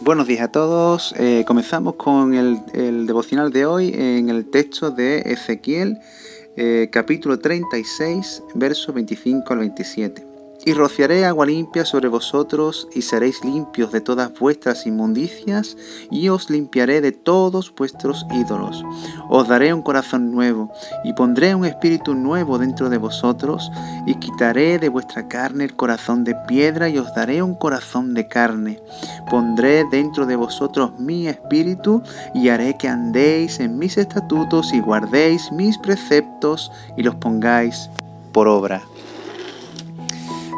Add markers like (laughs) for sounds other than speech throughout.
Buenos días a todos. Eh, comenzamos con el, devocional de hoy en el texto de Ezequiel, eh, capítulo 36, versos 25 al 27. Y rociaré agua limpia sobre vosotros, y seréis limpios de todas vuestras inmundicias, y os limpiaré de todos vuestros ídolos. Os daré un corazón nuevo, y pondré un espíritu nuevo dentro de vosotros, y quitaré de vuestra carne el corazón de piedra, y os daré un corazón de carne. Pondré dentro de vosotros mi espíritu, y haré que andéis en mis estatutos, y guardéis mis preceptos, y los pongáis por obra.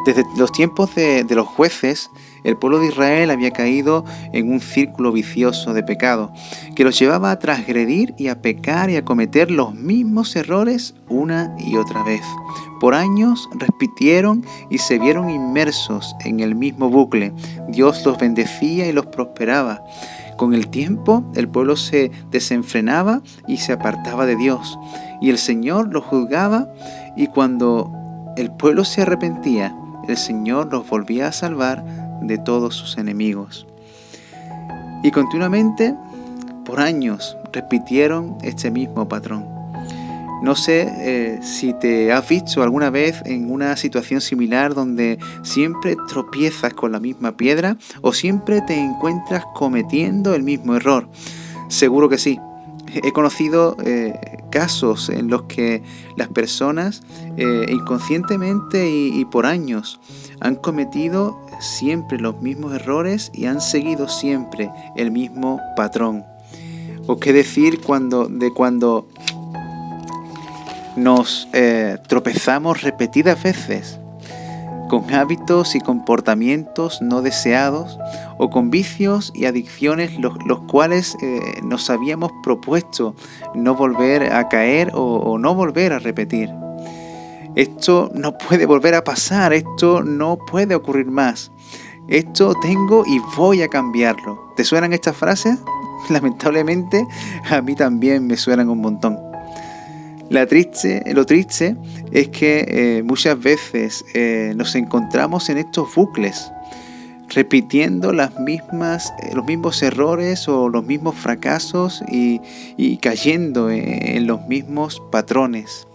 Desde los tiempos de, los jueces, el pueblo de Israel había caído en un círculo vicioso de pecado que los llevaba a transgredir y a pecar y a cometer los mismos errores una y otra vez. Por años repitieron y se vieron inmersos en el mismo bucle. Dios los bendecía y los prosperaba. Con el tiempo el pueblo se desenfrenaba y se apartaba de Dios. Y el Señor los juzgaba y cuando el pueblo se arrepentía, el Señor los volvía a salvar de todos sus enemigos. Y continuamente, por años, repitieron este mismo patrón. No sé eh, si te has visto alguna vez en una situación similar donde siempre tropiezas con la misma piedra o siempre te encuentras cometiendo el mismo error. Seguro que sí. He conocido eh, casos en los que las personas eh, inconscientemente y, por años han cometido siempre los mismos errores y han seguido siempre el mismo patrón. O qué decir cuando, de cuando nos eh, tropezamos repetidas veces con hábitos y comportamientos no deseados o con vicios y adicciones los, cuales eh, nos habíamos propuesto no volver a caer o, no volver a repetir. Esto no puede volver a pasar, esto no puede ocurrir más. Esto tengo y voy a cambiarlo. ¿Te suenan estas frases? (laughs) Lamentablemente a mí también me suenan un montón. La lo triste es que eh, muchas veces eh, nos encontramos en estos bucles, repitiendo las mismas, eh, los mismos errores o los mismos fracasos y, cayendo en, los mismos patrones.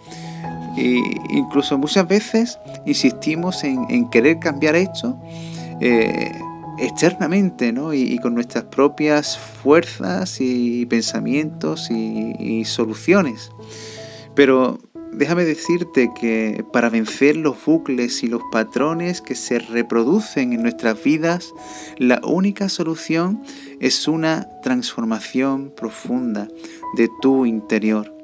E incluso muchas veces insistimos en, querer cambiar esto externamente ¿no? y, con nuestras propias fuerzas y pensamientos y soluciones. Pero déjame decirte que para vencer los bucles y los patrones que se reproducen en nuestras vidas, la única solución es una transformación profunda de tu interior.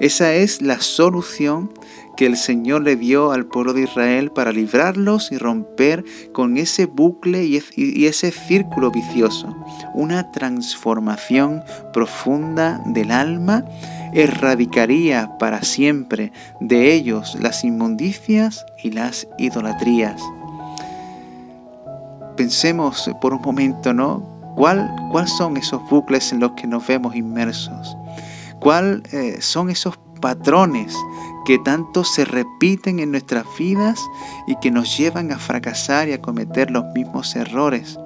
Esa es la solución que el Señor le dio al pueblo de Israel para librarlos y romper con ese bucle y ese círculo vicioso. Una transformación profunda del alma erradicaría para siempre de ellos las inmundicias y las idolatrías. Pensemos por un momento, ¿no? ¿Cuáles son esos bucles en los que nos vemos inmersos? ¿Cuáles eh, son esos patrones que tanto se repiten en nuestras vidas y que nos llevan a fracasar y a cometer los mismos errores?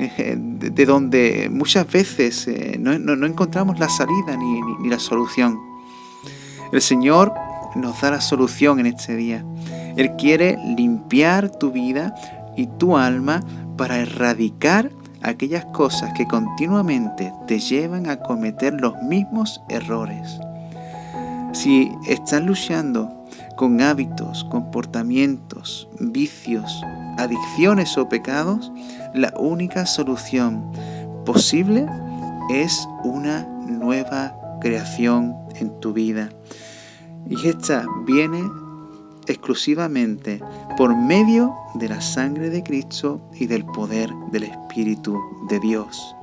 Eh, de donde muchas veces eh, no, encontramos la salida ni, ni, la solución. El Señor nos da la solución en este día. Él quiere limpiar tu vida y tu alma para erradicar aquellas cosas que continuamente te llevan a cometer los mismos errores. Si estás luchando con hábitos, comportamientos, vicios, adicciones o pecados, la única solución posible es una nueva creación en tu vida. Y esta viene exclusivamente por medio de la sangre de Cristo y del poder del Espíritu de Dios.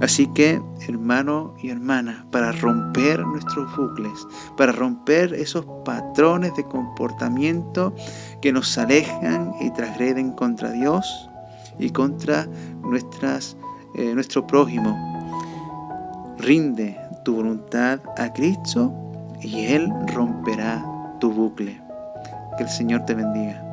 Así que, hermano y hermana, para romper nuestros bucles, para romper esos patrones de comportamiento que nos alejan y transgreden contra Dios y contra nuestras, eh, nuestro prójimo, rinde tu voluntad a Cristo y Él romperá tu bucle. Que el Señor te bendiga.